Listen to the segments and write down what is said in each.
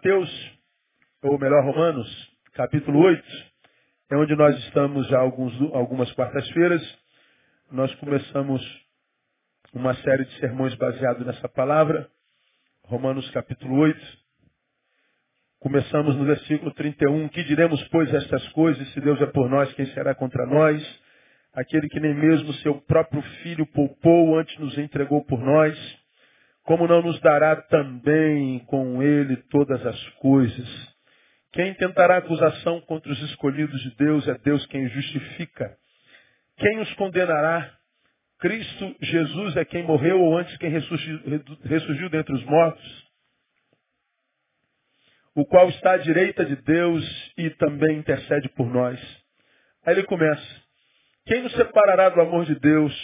Mateus, ou melhor, Romanos, capítulo 8, é onde nós estamos há alguns, algumas quartas-feiras. Nós começamos uma série de sermões baseados nessa palavra. Romanos capítulo 8. Começamos no versículo 31. Que diremos, pois, estas coisas? Se Deus é por nós, quem será contra nós? Aquele que nem mesmo seu próprio filho poupou, antes nos entregou por nós. Como não nos dará também com ele todas as coisas? Quem tentará acusação contra os escolhidos de Deus é Deus quem justifica. Quem os condenará? Cristo Jesus é quem morreu ou antes quem ressurgiu, ressurgiu dentre os mortos, o qual está à direita de Deus e também intercede por nós. Aí ele começa. Quem nos separará do amor de Deus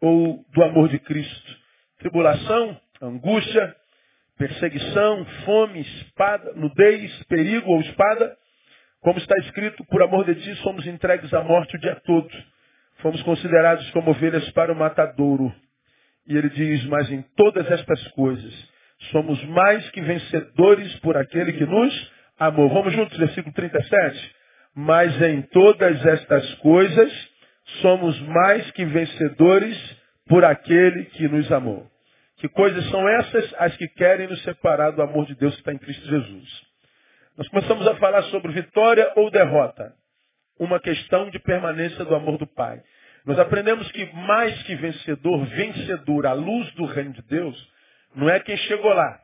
ou do amor de Cristo? Tribulação, angústia, perseguição, fome, espada, nudez, perigo ou espada? Como está escrito, por amor de ti somos entregues à morte o dia todo. Fomos considerados como ovelhas para o matadouro. E ele diz, mas em todas estas coisas, somos mais que vencedores por aquele que nos amou. Vamos juntos, versículo 37. Mas em todas estas coisas, somos mais que vencedores por aquele que nos amou. Que coisas são essas? As que querem nos separar do amor de Deus que está em Cristo Jesus. Nós começamos a falar sobre vitória ou derrota. Uma questão de permanência do amor do Pai. Nós aprendemos que mais que vencedor, vencedor, à luz do reino de Deus, não é quem chegou lá.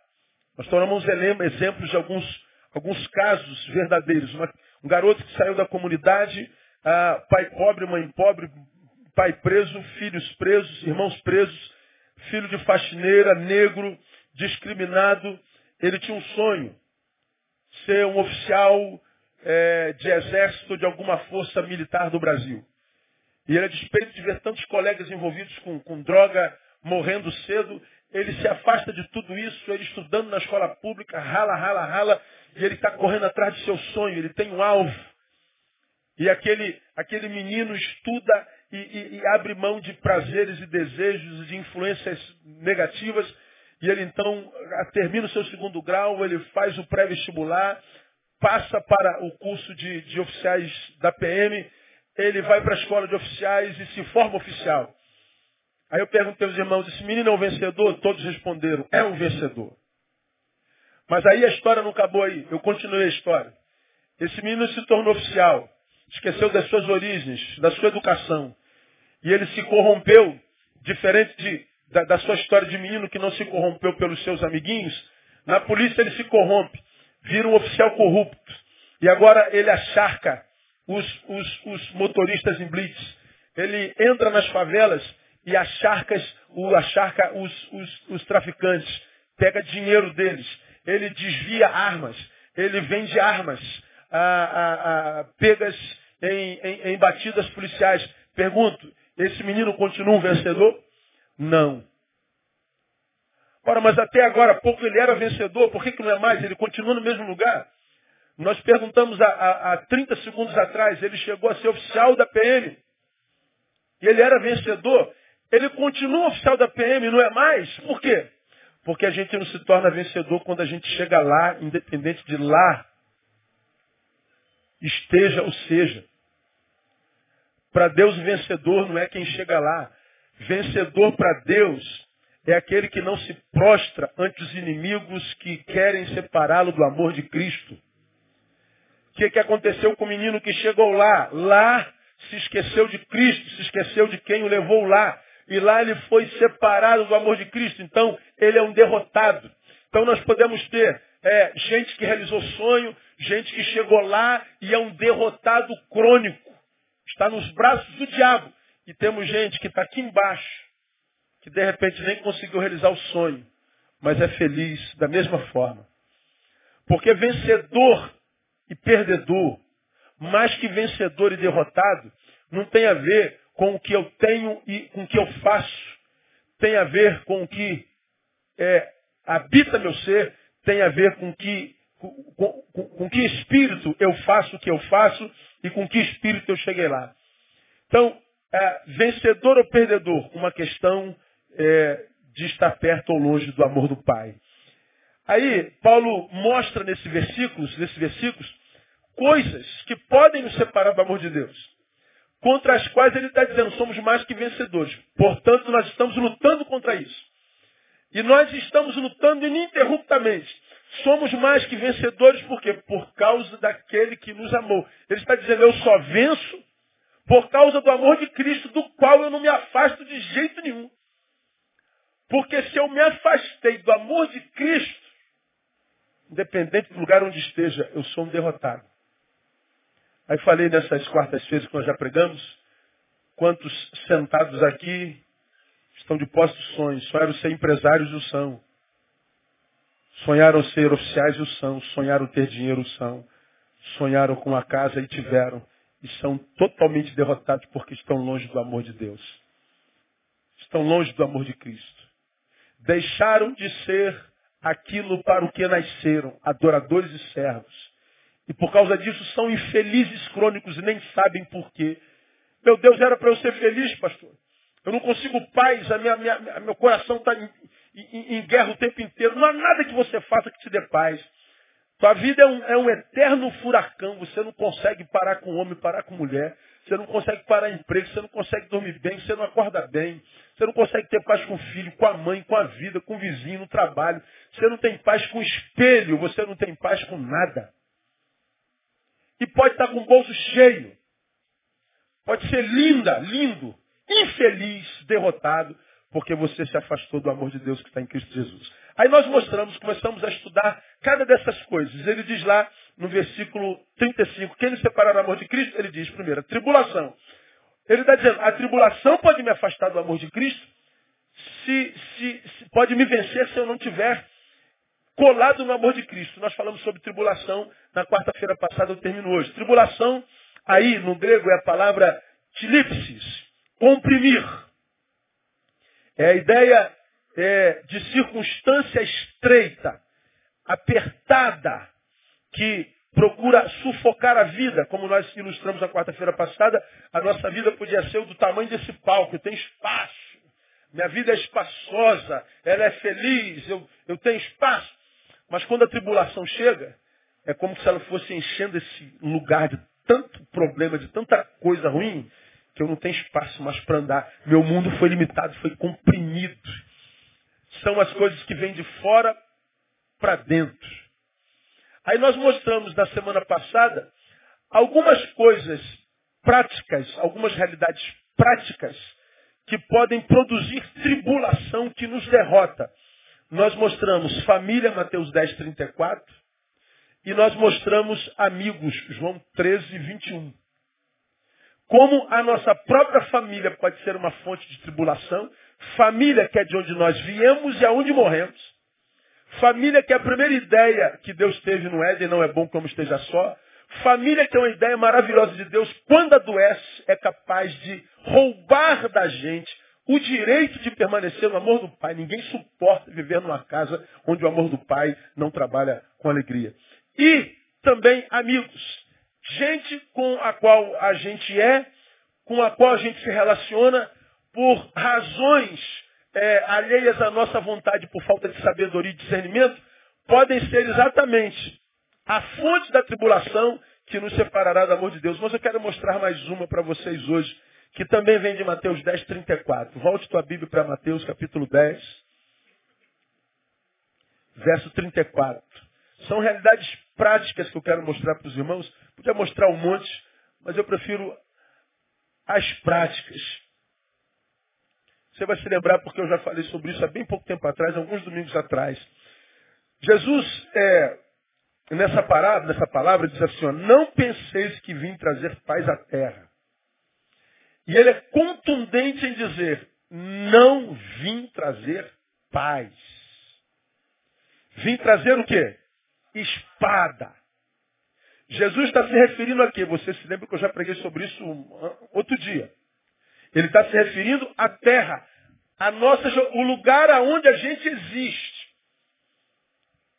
Nós tornamos exemplos de alguns, alguns casos verdadeiros. Uma, um garoto que saiu da comunidade, ah, pai pobre, mãe pobre, pai preso, filhos presos, irmãos presos, filho de faxineira, negro, discriminado. Ele tinha um sonho, ser um oficial é, de exército de alguma força militar do Brasil. E ele, a despeito de ver tantos colegas envolvidos com, com droga, morrendo cedo, ele se afasta de tudo isso, ele estudando na escola pública, rala, rala, rala, e ele está correndo atrás de seu sonho, ele tem um alvo. E aquele, aquele menino estuda e, e, e abre mão de prazeres e desejos, de influências negativas, e ele então termina o seu segundo grau, ele faz o pré-vestibular, passa para o curso de, de oficiais da PM, ele vai para a escola de oficiais e se forma oficial. Aí eu perguntei aos irmãos, esse menino é um vencedor? Todos responderam, é um vencedor. Mas aí a história não acabou aí. Eu continuei a história. Esse menino se tornou oficial. Esqueceu das suas origens, da sua educação. E ele se corrompeu, diferente de, da, da sua história de menino que não se corrompeu pelos seus amiguinhos. Na polícia ele se corrompe, vira um oficial corrupto. E agora ele acharca os, os, os motoristas em blitz. Ele entra nas favelas e acharca, o, acharca os, os, os traficantes, pega dinheiro deles. Ele desvia armas, ele vende armas, a, a, pegas em, em, em batidas policiais. Pergunto, esse menino continua um vencedor? Não. Ora, mas até agora pouco ele era vencedor, por que, que não é mais? Ele continua no mesmo lugar. Nós perguntamos há, há 30 segundos atrás, ele chegou a ser oficial da PM. E ele era vencedor. Ele continua oficial da PM, não é mais? Por quê? Porque a gente não se torna vencedor quando a gente chega lá, independente de lá esteja ou seja. Para Deus, vencedor não é quem chega lá. Vencedor para Deus é aquele que não se prostra ante os inimigos que querem separá-lo do amor de Cristo que, que aconteceu com o menino que chegou lá? Lá se esqueceu de Cristo, se esqueceu de quem o levou lá. E lá ele foi separado do amor de Cristo. Então, ele é um derrotado. Então, nós podemos ter é, gente que realizou sonho, gente que chegou lá e é um derrotado crônico. Está nos braços do diabo. E temos gente que está aqui embaixo, que de repente nem conseguiu realizar o sonho, mas é feliz da mesma forma. Porque vencedor e perdedor, mais que vencedor e derrotado, não tem a ver com o que eu tenho e com o que eu faço. Tem a ver com o que é, habita meu ser, tem a ver com que com, com, com, que espírito eu faço o que eu faço e com que espírito eu cheguei lá. Então, é, vencedor ou perdedor, uma questão é, de estar perto ou longe do amor do Pai. Aí, Paulo mostra nesse versículos, nesses versículos, coisas que podem nos separar do amor de Deus. Contra as quais ele está dizendo, somos mais que vencedores. Portanto, nós estamos lutando contra isso. E nós estamos lutando ininterruptamente. Somos mais que vencedores por quê? Por causa daquele que nos amou. Ele está dizendo, eu só venço por causa do amor de Cristo, do qual eu não me afasto de jeito nenhum. Porque se eu me afastei do amor de Cristo, independente do lugar onde esteja, eu sou um derrotado. Aí falei nessas quartas-feiras que nós já pregamos, quantos sentados aqui estão de posse de sonhos, sonharam ser empresários e o são. Sonharam ser oficiais e o são. Sonharam ter dinheiro o são. Sonharam com a casa e tiveram. E são totalmente derrotados porque estão longe do amor de Deus. Estão longe do amor de Cristo. Deixaram de ser aquilo para o que nasceram, adoradores e servos. E por causa disso são infelizes crônicos e nem sabem por quê. Meu Deus, era para eu ser feliz, pastor. Eu não consigo paz, a minha, minha, meu coração está em, em, em, guerra o tempo inteiro. Não há nada que você faça que te dê paz. Tua vida é um, é um eterno furacão. Você não consegue parar com homem, parar com mulher. Você não consegue parar emprego, você não consegue dormir bem, você não acorda bem. Você não consegue ter paz com o filho, com a mãe, com a vida, com o vizinho, no trabalho. Você não tem paz com o espelho, você não tem paz com nada. E pode estar com o bolso cheio. Pode ser linda, lindo, infeliz, derrotado, porque você se afastou do amor de Deus que está em Cristo Jesus. Aí nós mostramos, começamos a estudar cada dessas coisas. Ele diz lá no versículo 35, quem nos separar do amor de Cristo? Ele diz, primeiro, a tribulação. Ele está dizendo, a tribulação pode me afastar do amor de Cristo, se, se, se, pode me vencer se eu não tiver colado no amor de Cristo. Nós falamos sobre tribulação na quarta-feira passada, eu termino hoje. Tribulação, aí no grego é a palavra tilipsis, comprimir. É a ideia é, de circunstância estreita, apertada, que procura sufocar a vida, como nós ilustramos na quarta-feira passada, a nossa vida podia ser do tamanho desse palco, tem espaço. Minha vida é espaçosa, ela é feliz, eu, eu tenho espaço. Mas quando a tribulação chega, é como se ela fosse enchendo esse lugar de tanto problema, de tanta coisa ruim, que eu não tenho espaço mais para andar. Meu mundo foi limitado, foi comprimido. São as coisas que vêm de fora para dentro. Aí nós mostramos na semana passada algumas coisas práticas, algumas realidades práticas que podem produzir tribulação que nos derrota. Nós mostramos família, Mateus 10, 34, e nós mostramos amigos, João 13, 21. Como a nossa própria família pode ser uma fonte de tribulação, família que é de onde nós viemos e aonde morremos, família que é a primeira ideia que Deus teve no Éden, não é bom como esteja só, família que é uma ideia maravilhosa de Deus, quando adoece, é capaz de roubar da gente o direito de permanecer no amor do Pai. Ninguém suporta viver numa casa onde o amor do Pai não trabalha com alegria. E também amigos. Gente com a qual a gente é, com a qual a gente se relaciona por razões é, alheias à nossa vontade, por falta de sabedoria e discernimento, podem ser exatamente a fonte da tribulação que nos separará do amor de Deus. Mas eu quero mostrar mais uma para vocês hoje, que também vem de Mateus 10, 34. Volte tua Bíblia para Mateus capítulo 10, verso 34. São realidades práticas que eu quero mostrar para os irmãos. Podia mostrar um monte, mas eu prefiro as práticas. Você vai se lembrar porque eu já falei sobre isso há bem pouco tempo atrás, alguns domingos atrás. Jesus, é, nessa palavra, nessa palavra, diz assim, ó, não penseis que vim trazer paz à terra. E ele é contundente em dizer, não vim trazer paz. Vim trazer o quê? Espada. Jesus está se referindo a quê? Você se lembra que eu já preguei sobre isso outro dia. Ele está se referindo à terra, a nossa, o lugar aonde a gente existe.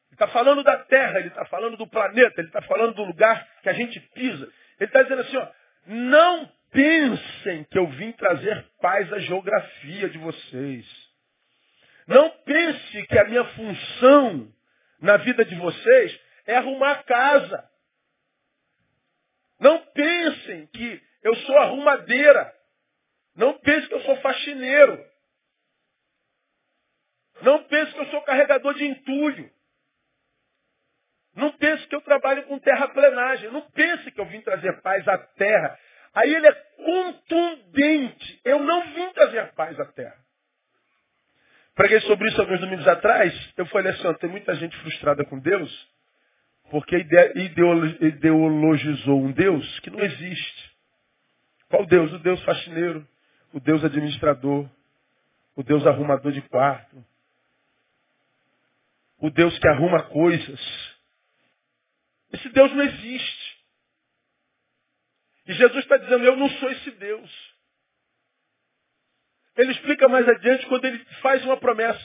Ele está falando da terra, ele está falando do planeta, ele está falando do lugar que a gente pisa. Ele está dizendo assim, ó, não pensem que eu vim trazer paz à geografia de vocês. Não pense que a minha função na vida de vocês é arrumar casa. Não pensem que eu sou arrumadeira. Não pensem que eu sou faxineiro. Não pense que eu sou carregador de entulho. Não pense que eu trabalho com terraplenagem. Não pense que eu vim trazer paz à terra. Aí ele é contundente. Eu não vim trazer paz à terra. Preguei sobre isso alguns domingos atrás. Eu falei assim, ó, tem muita gente frustrada com Deus porque ideologizou um Deus que não existe. Qual Deus? O Deus faxineiro, o Deus administrador, o Deus arrumador de quarto, o Deus que arruma coisas. Esse Deus não existe. E Jesus está dizendo, eu não sou esse Deus. Ele explica mais adiante quando ele faz uma promessa.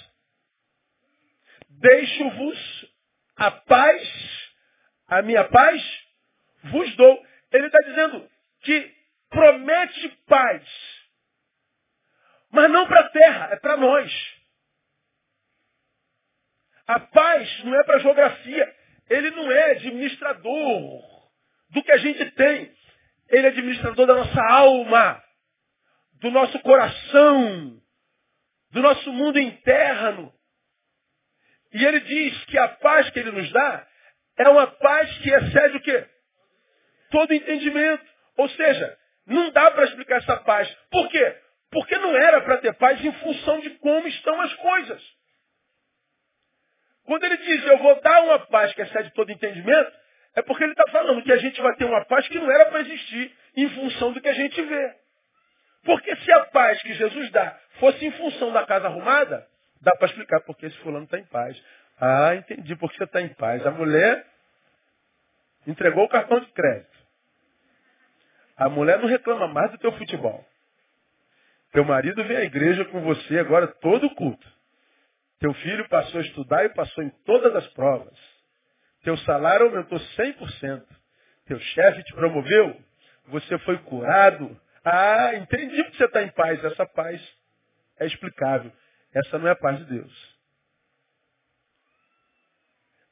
Deixo-vos a paz, a minha paz vos dou. Ele está dizendo que promete paz. Mas não para a terra, é para nós. A paz não é para geografia. Ele não é administrador do que a gente tem. Ele é administrador da nossa alma, do nosso coração, do nosso mundo interno. E ele diz que a paz que ele nos dá é uma paz que excede o quê? Todo entendimento. Ou seja, não dá para explicar essa paz. Por quê? Porque não era para ter paz em função de como estão as coisas. Quando ele diz, eu vou dar uma paz que excede todo entendimento, é porque ele está falando que a gente vai ter uma paz que não era para existir em função do que a gente vê. Porque se a paz que Jesus dá fosse em função da casa arrumada, dá para explicar porque esse fulano está em paz. Ah, entendi porque você está em paz. A mulher entregou o cartão de crédito. A mulher não reclama mais do teu futebol. Teu marido vem à igreja com você agora todo culto. Teu filho passou a estudar e passou em todas as provas. Teu salário aumentou 100%. Teu chefe te promoveu. Você foi curado. Ah, entendi que você está em paz. Essa paz é explicável. Essa não é a paz de Deus.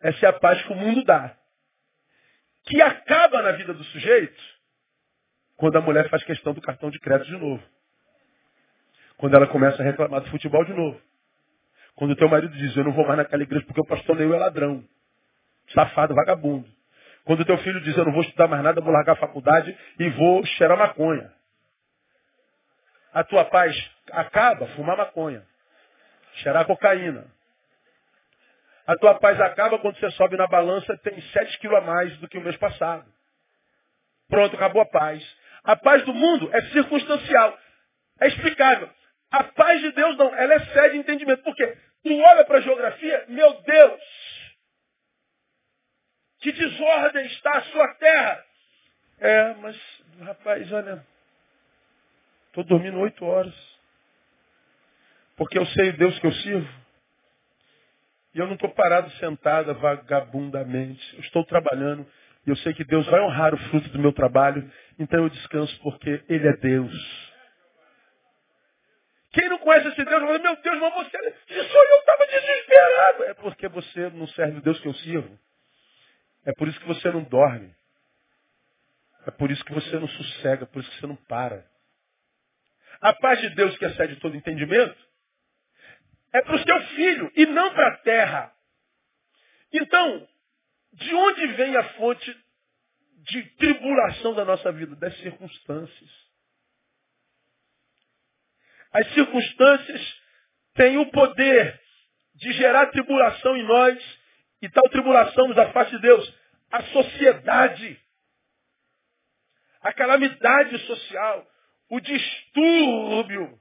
Essa é a paz que o mundo dá. Que acaba na vida do sujeito quando a mulher faz questão do cartão de crédito de novo. Quando ela começa a reclamar do futebol de novo. Quando o teu marido diz, eu não vou mais naquela igreja porque o pastor Neil é ladrão, safado, vagabundo. Quando o teu filho diz, eu não vou estudar mais nada, vou largar a faculdade e vou cheirar maconha. A tua paz acaba, fumar maconha. Cheirar cocaína. A tua paz acaba quando você sobe na balança tem 7 quilos a mais do que o mês passado. Pronto, acabou a paz. A paz do mundo é circunstancial. É explicável. A paz de Deus não, ela excede entendimento. Por quê? Tu olha para a geografia, meu Deus, que desordem está a sua terra. É, mas, rapaz, olha, estou dormindo oito horas. Porque eu sei o Deus que eu sirvo. E eu não estou parado sentado vagabundamente. Eu estou trabalhando. E eu sei que Deus vai honrar o fruto do meu trabalho. Então eu descanso porque Ele é Deus. Quem não conhece esse Deus, fala, meu Deus, mas você, se sou eu, estava desesperado. É porque você não serve o Deus que eu sirvo. É por isso que você não dorme. É por isso que você não sossega, por isso que você não para. A paz de Deus que excede todo entendimento é para o seu filho e não para a terra. Então, de onde vem a fonte de tribulação da nossa vida? Das circunstâncias. As circunstâncias têm o poder de gerar tribulação em nós, e tal tribulação nos afasta de Deus. A sociedade, a calamidade social, o distúrbio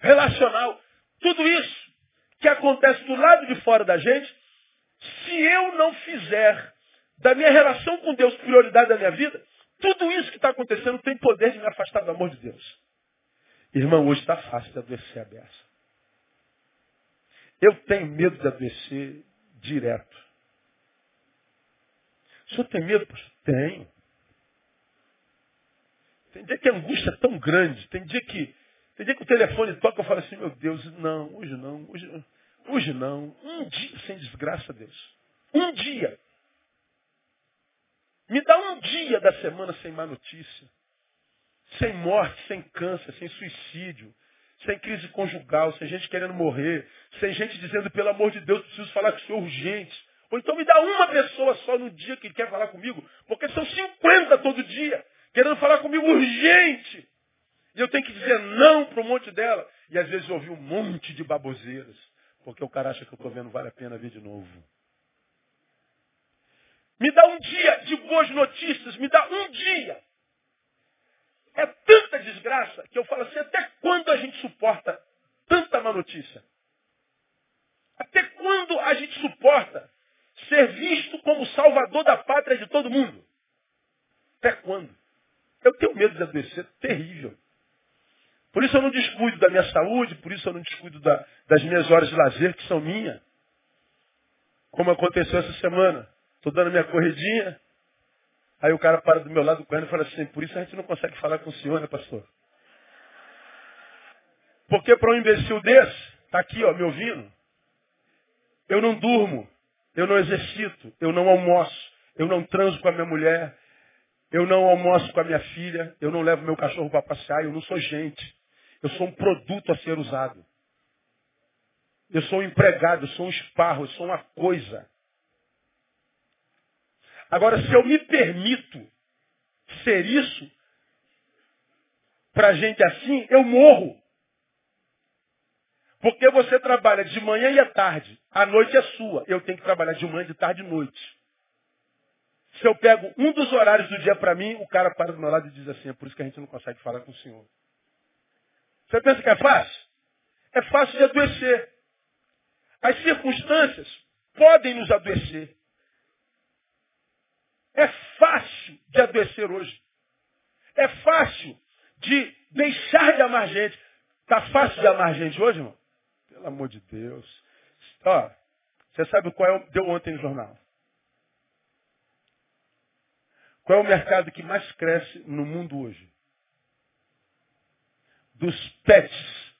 relacional, tudo isso que acontece do lado de fora da gente, se eu não fizer da minha relação com Deus prioridade da minha vida, tudo isso que está acontecendo tem poder de me afastar do amor de Deus. Irmão, hoje está fácil de adoecer a beça. Eu tenho medo de adoecer direto. O senhor tem medo? Tenho. Tem dia que a angústia é tão grande, tem dia que, tem dia que o telefone toca e eu falo assim, meu Deus, não, hoje não, hoje, Hoje não. Um dia sem desgraça, Deus. Um dia. Me dá um dia da semana sem má notícia. Sem morte, sem câncer, sem suicídio, sem crise conjugal, sem gente querendo morrer, sem gente dizendo, pelo amor de Deus, preciso falar com o senhor urgente. Ou então me dá uma pessoa só no dia que quer falar comigo, porque são 50 todo dia, querendo falar comigo urgente. E eu tenho que dizer não para um monte dela. E às vezes ouvir um monte de baboseiras, porque o cara acha que eu estou vendo vale a pena ver de novo. Me dá um dia de boas notícias, me dá um dia. É tanta desgraça que eu falo assim, até quando a gente suporta tanta má notícia? Até quando a gente suporta ser visto como salvador da pátria de todo mundo? Até quando? Eu tenho medo de adoecer, terrível. Por isso eu não descuido da minha saúde, por isso eu não descuido da, das minhas horas de lazer, que são minhas. Como aconteceu essa semana. Estou dando minha corridinha. Aí o cara para do meu lado correndo e fala assim, por isso a gente não consegue falar com o senhor, né, pastor? Porque para um imbecil desse, está aqui, ó, me ouvindo, eu não durmo, eu não exercito, eu não almoço, eu não transo com a minha mulher, eu não almoço com a minha filha, eu não levo meu cachorro para passear, eu não sou gente. Eu sou um produto a ser usado. Eu sou um empregado, eu sou um esparro, eu sou uma coisa. Agora, se eu me permito ser isso, para gente assim, eu morro. Porque você trabalha de manhã e à tarde. A noite é sua. Eu tenho que trabalhar de manhã, de tarde e noite. Se eu pego um dos horários do dia para mim, o cara para do meu lado e diz assim, é por isso que a gente não consegue falar com o senhor. Você pensa que é fácil? É fácil de adoecer. As circunstâncias podem nos adoecer. É fácil de adoecer hoje. É fácil de deixar de amar gente. Está fácil de amar gente hoje, irmão? Pelo amor de Deus. Ó, você sabe qual é o, deu ontem no jornal? Qual é o mercado que mais cresce no mundo hoje? Dos pets.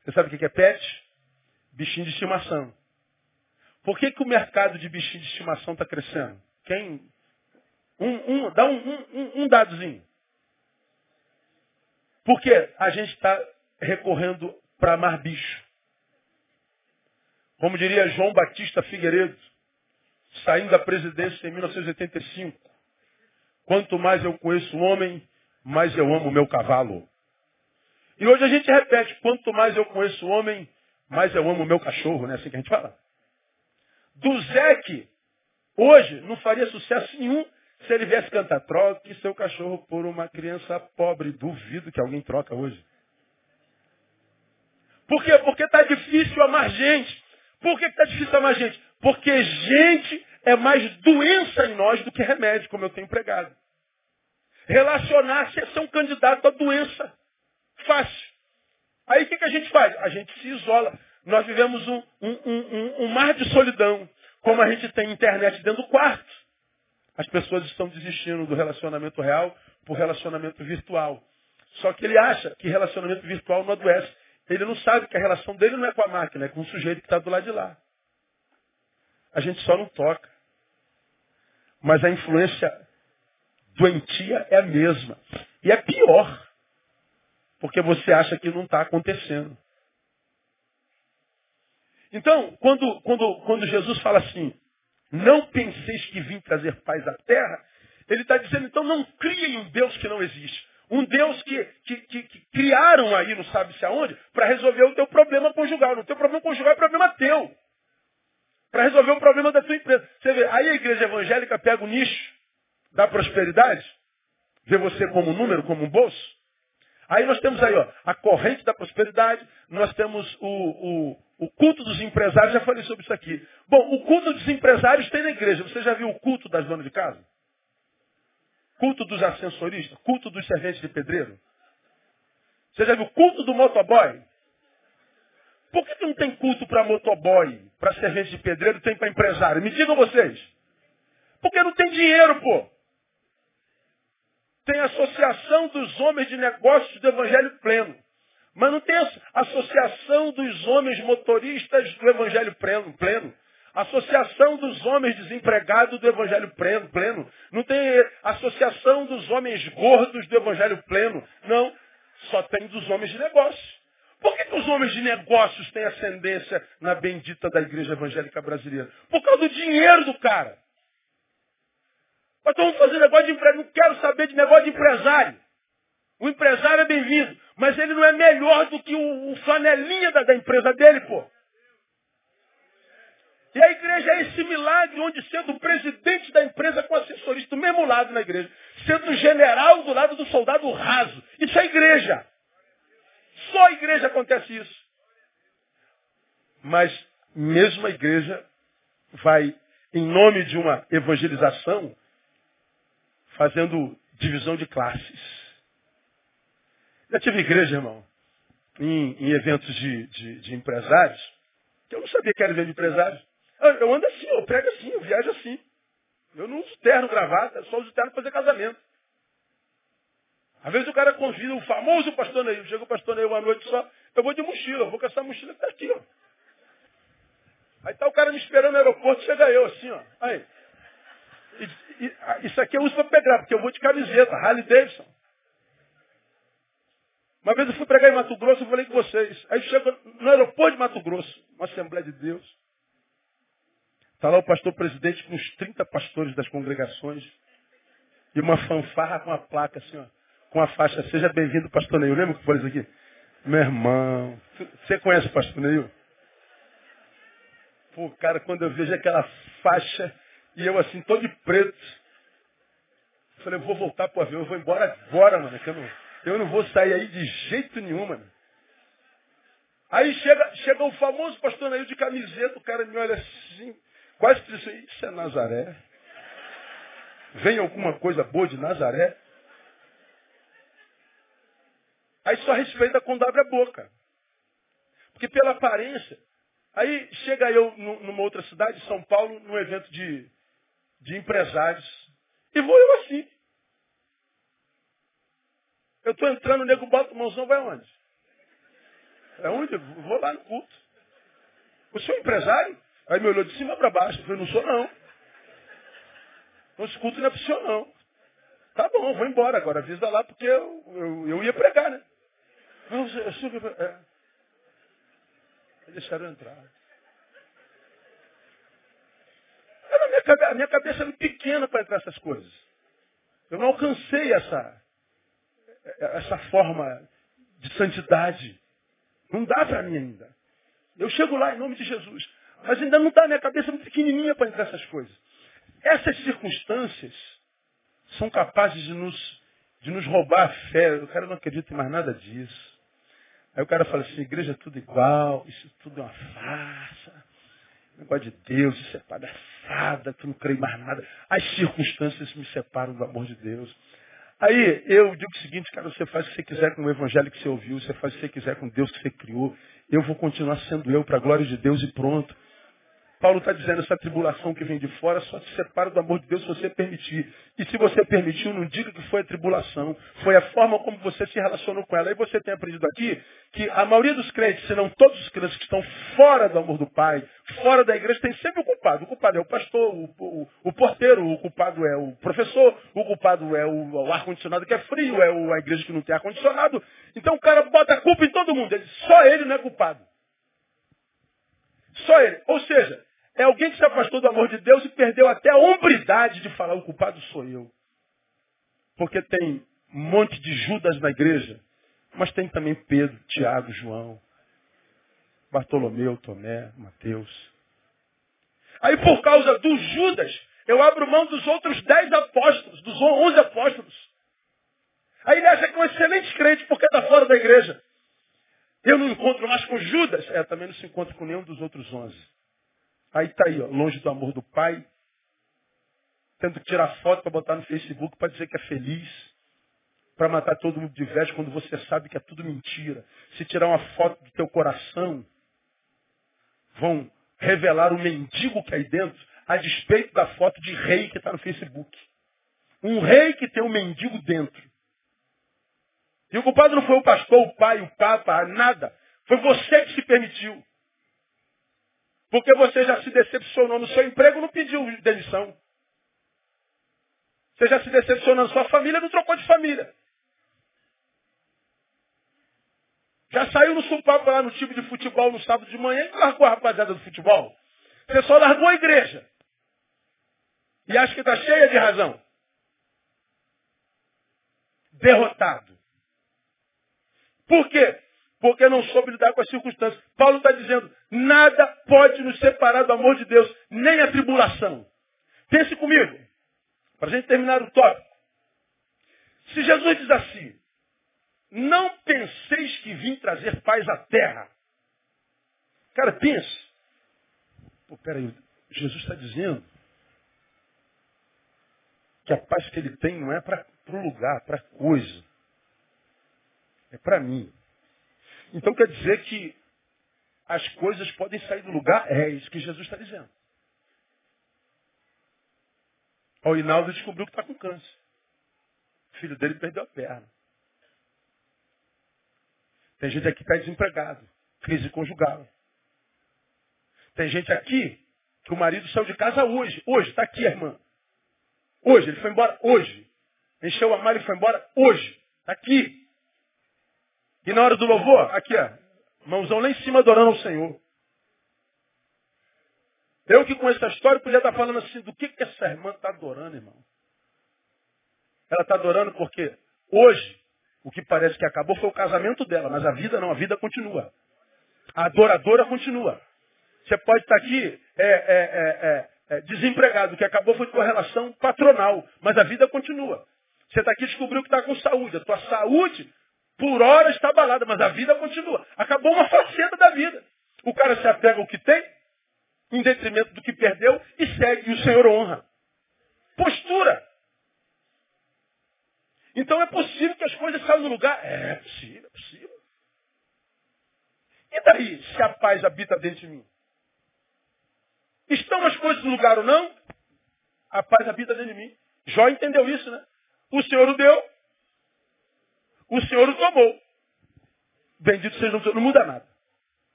Você sabe o que é pet? Bichinho de estimação. Por que, que o mercado de bichinho de estimação está crescendo? Quem um, um, dá um, um, um dadozinho. Porque a gente está recorrendo para amar bicho. Como diria João Batista Figueiredo, saindo da presidência em 1985. Quanto mais eu conheço o homem, mais eu amo o meu cavalo. E hoje a gente repete, quanto mais eu conheço o homem, mais eu amo o meu cachorro, né? Assim que a gente fala. Do Zeke, hoje, não faria sucesso nenhum se ele viesse cantar, troque seu cachorro por uma criança pobre. Duvido que alguém troca hoje. Por quê? Porque está difícil amar gente. Por que está difícil amar gente? Porque gente é mais doença em nós do que remédio, como eu tenho pregado. Relacionar-se é ser um candidato à doença. Fácil. Aí o que, que a gente faz? A gente se isola. Nós vivemos um, um, um, um mar de solidão. Como a gente tem internet dentro do quarto, as pessoas estão desistindo do relacionamento real por relacionamento virtual. Só que ele acha que relacionamento virtual não adoece. Ele não sabe que a relação dele não é com a máquina, é com o sujeito que está do lado de lá. A gente só não toca. Mas a influência doentia é a mesma. E é pior. Porque você acha que não está acontecendo. Então, quando, quando, quando Jesus fala assim, não penseis que vim trazer paz à terra. Ele está dizendo, então não criem um Deus que não existe. Um Deus que, que, que, que criaram aí, não sabe-se aonde, para resolver o teu problema conjugal. O teu problema conjugal é problema teu. Para resolver o problema da tua empresa. Você vê, aí a igreja evangélica pega o nicho da prosperidade, vê você como um número, como um bolso. Aí nós temos aí, ó, a corrente da prosperidade, nós temos o, o, o culto dos empresários, já falei sobre isso aqui. Bom, o culto dos empresários tem na igreja. Você já viu o culto das donas de casa? Culto dos ascensoristas? Culto dos serventes de pedreiro? Você já viu o culto do motoboy? Por que, não tem culto para motoboy, para servente de pedreiro, tem para empresário? Me digam vocês. Porque não tem dinheiro, pô. Tem Associação dos Homens de Negócios do Evangelho Pleno. Mas não tem associação dos homens motoristas do evangelho pleno. Associação dos homens desempregados do evangelho pleno, pleno. Não tem associação dos homens gordos do evangelho pleno. Não. Só tem dos homens de negócio. Por que, que, os homens de negócios têm ascendência na bendita da igreja evangélica brasileira? Por causa do dinheiro do cara. Mas estamos fazendo negócio de emprego. Não quero saber de negócio de empresário. O empresário é bem-vindo, mas ele não é melhor do que o, o flanelinha da, da, empresa dele, pô. E a igreja é esse milagre onde sendo o presidente da empresa com assessorista do mesmo lado na igreja, sendo o general do lado do soldado raso. Isso é igreja. Só a igreja acontece isso. Mas mesmo a igreja vai, em nome de uma evangelização, fazendo divisão de classes. Já tive igreja, irmão, em, em eventos de, de, de, empresários, que eu não sabia que era evento de empresários. Eu, ando assim, eu prego assim, eu viajo assim. Eu não uso terno, gravata, só uso terno para fazer casamento. Às vezes o cara convida o famoso pastor Neil, chega o pastor Neil uma noite só, eu vou de mochila, eu vou com essa mochila está aqui, ó. Aí tá o cara me esperando no aeroporto, chega eu assim, ó. Aí. E, isso aqui eu uso para pegar, porque eu vou de camiseta, Harley Davidson. Uma vez eu fui pregar em Mato Grosso, eu falei com vocês. Aí chega no aeroporto de Mato Grosso, uma Assembleia de Deus. Está lá o pastor presidente com uns 30 pastores das congregações. E uma fanfarra com a placa assim, ó, com a faixa, seja bem-vindo, pastor Neil. Lembra que foi isso aqui? Meu irmão, você conhece o pastor Neil? Pô, cara, quando eu vejo aquela faixa e eu assim, todo de preto, eu falei, vou voltar para o avião, eu vou embora agora, mano, eu não... Eu não vou sair aí de jeito nenhum, mano. Aí chega, chega o famoso pastor Nail de camiseta, o cara me olha assim, quase que assim, isso é Nazaré. Vem alguma coisa boa de Nazaré? Aí só respeita quando abre a boca. Porque pela aparência. Aí chega eu numa outra cidade, São Paulo, num evento de, de empresários. E vou eu assim. Eu estou entrando, o nego bota o mãozão, vai onde? É onde? Vou lá no culto. O senhor é empresário? Aí me olhou de cima para baixo. Eu falei, não sou não. Esse culto não é para o senhor não. Tá bom, vou embora agora. Avisa lá porque eu, eu, eu ia pregar, né? Não, eu sou... É. Deixaram entrar. A minha, a minha cabeça é muito pequena para entrar nessas coisas. Eu não alcancei essa, essa forma de santidade. Não dá para mim ainda. Eu chego lá em nome de Jesus. Mas ainda não está, minha cabeça muito pequenininha para entrar essas coisas. Essas circunstâncias são capazes de nos, de nos roubar a fé. O cara não acredita em mais nada disso. Aí o cara fala assim, igreja é tudo igual, isso tudo é uma farsa. Negócio de Deus, isso é palhaçada, tu não crê mais nada. As circunstâncias me separam do amor de Deus. Aí eu digo o seguinte, cara, você faz o que você quiser com o evangelho que você ouviu, você faz o que você quiser com Deus que você criou. Eu vou continuar sendo eu para a glória de Deus e pronto. Paulo está dizendo, essa tribulação que vem de fora só te separa do amor de Deus se você permitir. E se você permitiu, não diga que foi a tribulação. Foi a forma como você se relacionou com ela. E você tem aprendido aqui que a maioria dos crentes, se não todos os crentes que estão fora do amor do Pai, fora da igreja, tem sempre o culpado. O culpado é o pastor, o, o, o porteiro, o culpado é o professor, o culpado é o, o ar-condicionado que é frio, é o, a igreja que não tem ar-condicionado. Então o cara bota a culpa em todo mundo. Ele, só ele não é culpado. Só ele. Ou seja, é alguém que se afastou do amor de Deus e perdeu até a hombridade de falar, o culpado sou eu. Porque tem um monte de Judas na igreja, mas tem também Pedro, Tiago, João, Bartolomeu, Tomé, Mateus. Aí por causa do Judas, eu abro mão dos outros dez apóstolos, dos onze apóstolos. Aí ele acha que é um excelente crente porque está fora da igreja. Eu não encontro mais com Judas. É, também não se encontra com nenhum dos outros onze. Aí está aí, ó, longe do amor do pai, tendo que tirar foto para botar no Facebook para dizer que é feliz, para matar todo mundo de inveja quando você sabe que é tudo mentira. Se tirar uma foto do teu coração, vão revelar o mendigo que é aí dentro, a despeito da foto de rei que está no Facebook. Um rei que tem um mendigo dentro. E o culpado não foi o pastor, o pai, o papa, nada. Foi você que se permitiu. Porque você já se decepcionou no seu emprego, não pediu demissão. Você já se decepcionou na sua família, não trocou de família. Já saiu no supapo lá no time de futebol no sábado de manhã e largou a rapaziada do futebol. Você só largou a igreja. E acha que está cheia de razão. Derrotado. Por quê? Porque não soube lidar com as circunstâncias. Paulo está dizendo, nada pode nos separar do amor de Deus, nem a tribulação. Pense comigo, para a gente terminar o tópico. Se Jesus diz assim, não penseis que vim trazer paz à terra. Cara, pense. Pô, peraí, Jesus está dizendo que a paz que ele tem não é para o lugar, para coisa. É para mim. Então quer dizer que as coisas podem sair do lugar? É isso que Jesus está dizendo. O Hinaldo descobriu que está com câncer. O filho dele perdeu a perna. Tem gente aqui que está desempregado. Crise conjugal. Tem gente aqui que o marido saiu de casa hoje. Hoje, está aqui irmã. Hoje, ele foi embora hoje. Encheu a mala e foi embora hoje. Está aqui. E na hora do louvor, aqui, ó, mãozão lá em cima adorando ao Senhor. Eu que com essa história podia estar falando assim, do que, que essa irmã está adorando, irmão? Ela está adorando porque hoje, o que parece que acabou foi o casamento dela, mas a vida não, a vida continua. A adoradora continua. Você pode estar aqui é, é, é, é, é desempregado, o que acabou foi tua relação patronal, mas a vida continua. Você está aqui descobriu que está com saúde. A tua saúde por hora está abalada, mas a vida continua. Acabou uma faceta da vida. O cara se apega ao que tem, em detrimento do que perdeu, e segue, e o Senhor honra. Postura. Então é possível que as coisas saiam do lugar? É possível, é possível. E daí, se a paz habita dentro de mim? Estão as coisas no lugar ou não? A paz habita dentro de mim. Jó entendeu isso, né? O Senhor o deu, o Senhor o tomou. Bendito seja o Senhor. Não muda nada.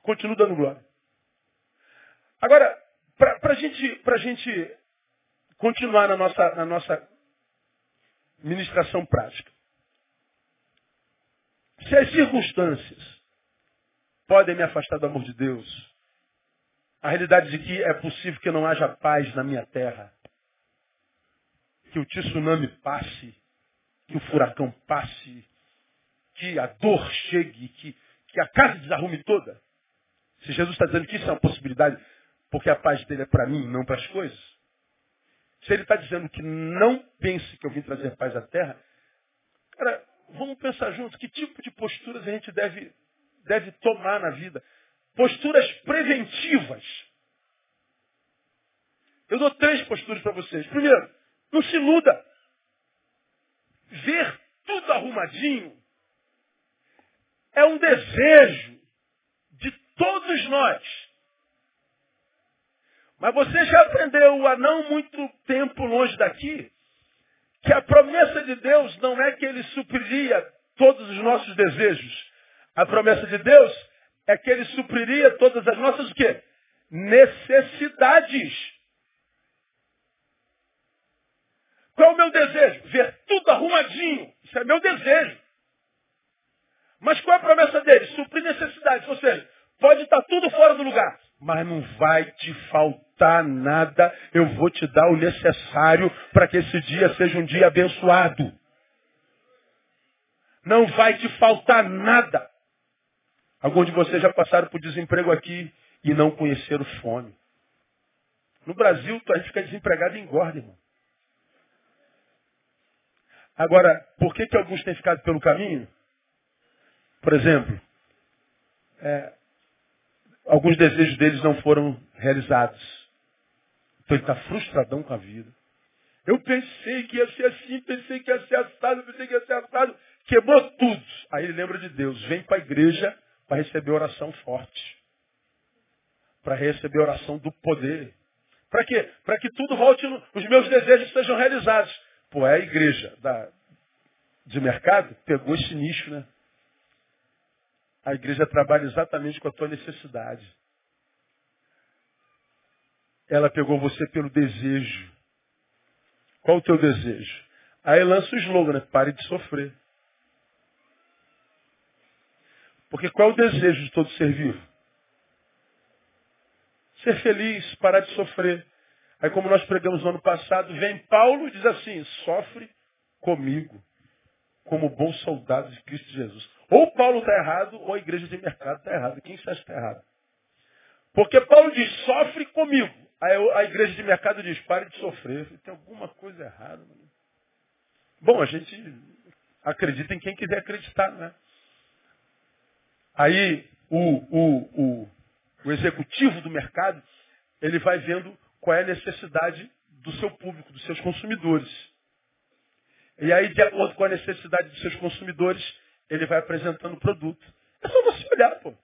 Continua dando glória. Agora, para gente, a gente continuar na nossa, na nossa ministração prática. Se as circunstâncias podem me afastar do amor de Deus, a realidade de que é possível que não haja paz na minha terra, que o tsunami passe, que o furacão passe, que a dor chegue, que, que a casa desarrume toda? Se Jesus está dizendo que isso é uma possibilidade, porque a paz dele é para mim, não para as coisas. Se ele está dizendo que não pense que eu vim trazer paz à terra, cara, vamos pensar juntos que tipo de posturas a gente deve, deve tomar na vida. Posturas preventivas. Eu dou três posturas para vocês. Primeiro, não se iluda. Ver tudo arrumadinho, é um desejo de todos nós. Mas você já aprendeu há não muito tempo longe daqui que a promessa de Deus não é que ele supriria todos os nossos desejos. A promessa de Deus é que ele supriria todas as nossas o quê? necessidades. Qual é o meu desejo? Ver tudo arrumadinho. Isso é meu desejo. Mas qual é a promessa dele? Suprir necessidades. Ou seja, pode estar tudo fora do lugar. Mas não vai te faltar nada. Eu vou te dar o necessário para que esse dia seja um dia abençoado. Não vai te faltar nada. Alguns de vocês já passaram por desemprego aqui e não conheceram fome. No Brasil, a gente fica desempregado e engorda, irmão. Agora, por que, que alguns têm ficado pelo caminho? Por exemplo, é, alguns desejos deles não foram realizados. Então ele está frustradão com a vida. Eu pensei que ia ser assim, pensei que ia ser assado, pensei que ia ser assado. Quebrou tudo. Aí ele lembra de Deus. Vem para a igreja para receber oração forte. Para receber oração do poder. Para quê? Para que tudo volte, no, os meus desejos sejam realizados. Pô, é a igreja da, de mercado pegou esse nicho, né? A igreja trabalha exatamente com a tua necessidade. Ela pegou você pelo desejo. Qual o teu desejo? Aí lança o slogan, né? Pare de sofrer. Porque qual é o desejo de todo ser vivo? Ser feliz, parar de sofrer. Aí como nós pregamos no ano passado, vem Paulo e diz assim, sofre comigo, como bom soldado de Cristo Jesus. Ou Paulo está errado, ou a igreja de mercado está errada. Quem acha que está errado? Porque Paulo diz, sofre comigo. Aí a igreja de mercado diz, pare de sofrer. Tem alguma coisa errada. Mano. Bom, a gente acredita em quem quiser acreditar, né? Aí o, o, o, o executivo do mercado, ele vai vendo qual é a necessidade do seu público, dos seus consumidores. E aí, de acordo com a necessidade dos seus consumidores, ele vai apresentando o produto. É só você olhar, pô.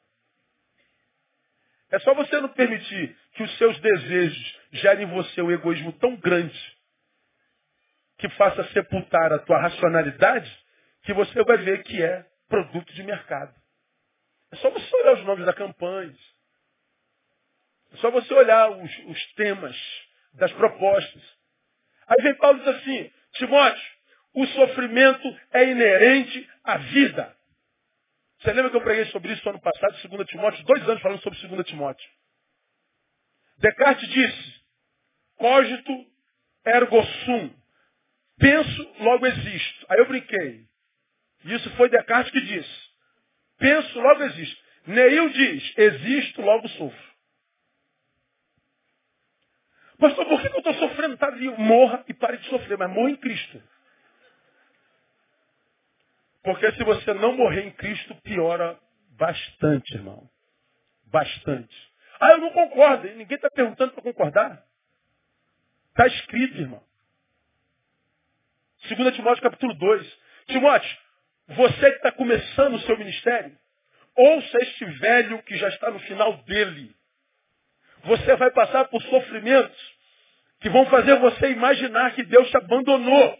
É só você não permitir que os seus desejos gerem em você um egoísmo tão grande que faça sepultar a tua racionalidade que você vai ver que é produto de mercado. É só você olhar os nomes da campanha. É só você olhar os, os temas das propostas. Aí vem Paulo e diz assim, Timóteo, o sofrimento é inerente à vida. Você lembra que eu preguei sobre isso ano passado, 2 Timóteo, dois anos falando sobre 2 Timóteo. Descartes disse, cogito ergo sum. Penso, logo existo. Aí eu brinquei. Isso foi Descartes que disse. Penso, logo existo. Neil diz, existo, logo sofro. Pastor, por que eu estou sofrendo? Tá morra e pare de sofrer, mas morra em Cristo. Porque se você não morrer em Cristo, piora bastante, irmão. Bastante. Ah, eu não concordo. Ninguém está perguntando para concordar. Está escrito, irmão. 2 Timóteo capítulo 2. Timóteo, você que está começando o seu ministério, ouça este velho que já está no final dele. Você vai passar por sofrimentos que vão fazer você imaginar que Deus te abandonou.